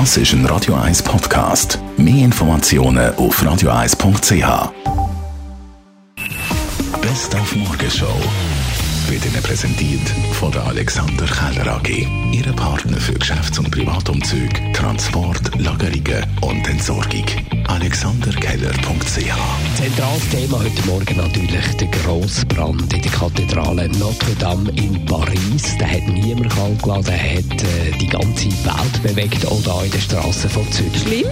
Das ist ein Radio 1 Podcast. Mehr Informationen auf radio1.ch. Best auf Morgenshow wird Ihnen präsentiert von der Alexander Keller AG. Ihre Partner für Geschäfts- und Privatumzug, Transport, Lagerungen und Entsorgung. AlexanderKeller.ch Zentrales Thema heute Morgen natürlich der grosse Brand in der Kathedrale Notre Dame in Paris. Der hat niemand kalt gelassen, der hat äh, die ganze Welt bewegt, auch hier in den Straßen von Zürich. Schlimm.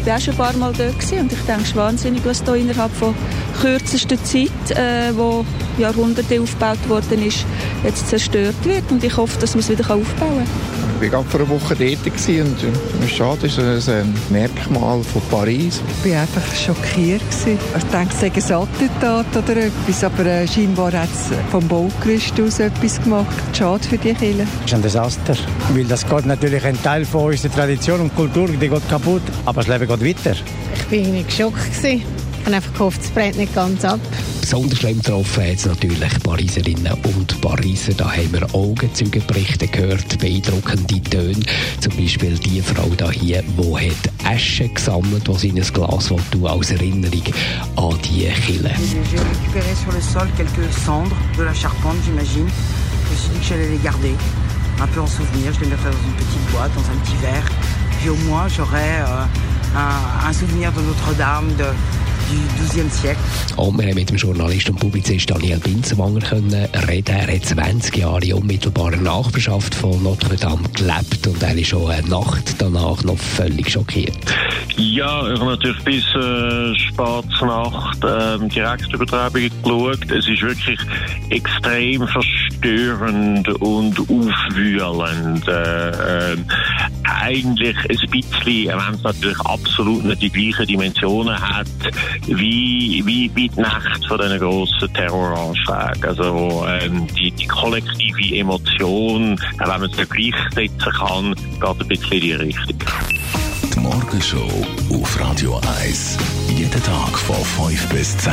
Ich war auch schon ein paar Mal dort und ich denke, es ist wahnsinnig, was hier innerhalb von kürzester Zeit, äh, wo Jahrhunderte aufgebaut worden ist, jetzt zerstört wird. Und ich hoffe, dass man es wieder aufbauen kann. Ich war vor einer Woche dort und es ist schade, das ist ein Merkmal von Paris. Ich war einfach schockiert. Ich denke, es sei ein Attentat oder etwas, aber äh, scheinbar hat es vom Baugerüst aus etwas gemacht. Schade für die Kirche. Es ist ein Desaster, weil das geht natürlich ein Teil von unserer Tradition und Kultur, die geht kaputt, aber das Leben geht weiter. Ich war nicht geschockt. Ich habe einfach gehofft, es brennt nicht ganz ab. Besonders schlimm getroffen hat es natürlich Pariserinnen und Pariser. Da haben wir Augenzeugenberichte gehört, beeindruckende Töne. Zum Beispiel die Frau da hier, die hat Asche gesammelt, sie in ein Glas tun als Erinnerung an die Kille. J'ai récupéré sur le sol quelques cendres de la charpente, j'imagine. Je me suis dit que j'allais les garder, un peu en souvenir. Je les mettrais dans une petite boîte, dans un petit verre. Puis au moins, j'aurais euh, un, un souvenir de Notre-Dame, de, Und wir haben mit dem Journalist und Publizist Daniel Binzenwanger können reden. Er hat 20 Jahre in unmittelbarer Nachbarschaft von Notre Dame gelebt und er ist schon eine Nacht danach noch völlig schockiert. Ja, ich habe natürlich bis äh, spät Nacht ähm, Direktübertragung geschaut. Es ist wirklich extrem verstörend und aufwühlend. Äh, äh, eigentlich ein bisschen, wenn es natürlich absolut nicht die gleichen Dimensionen hat, wie, wie bei der Nacht von diesen grossen Terroranschlägen. Also ähm, die, die kollektive Emotion, wenn man es nicht gleichsetzen kann, geht ein bisschen in die Richtung. Die Morgenshow auf Radio 1. Jeden Tag von 5 bis 10.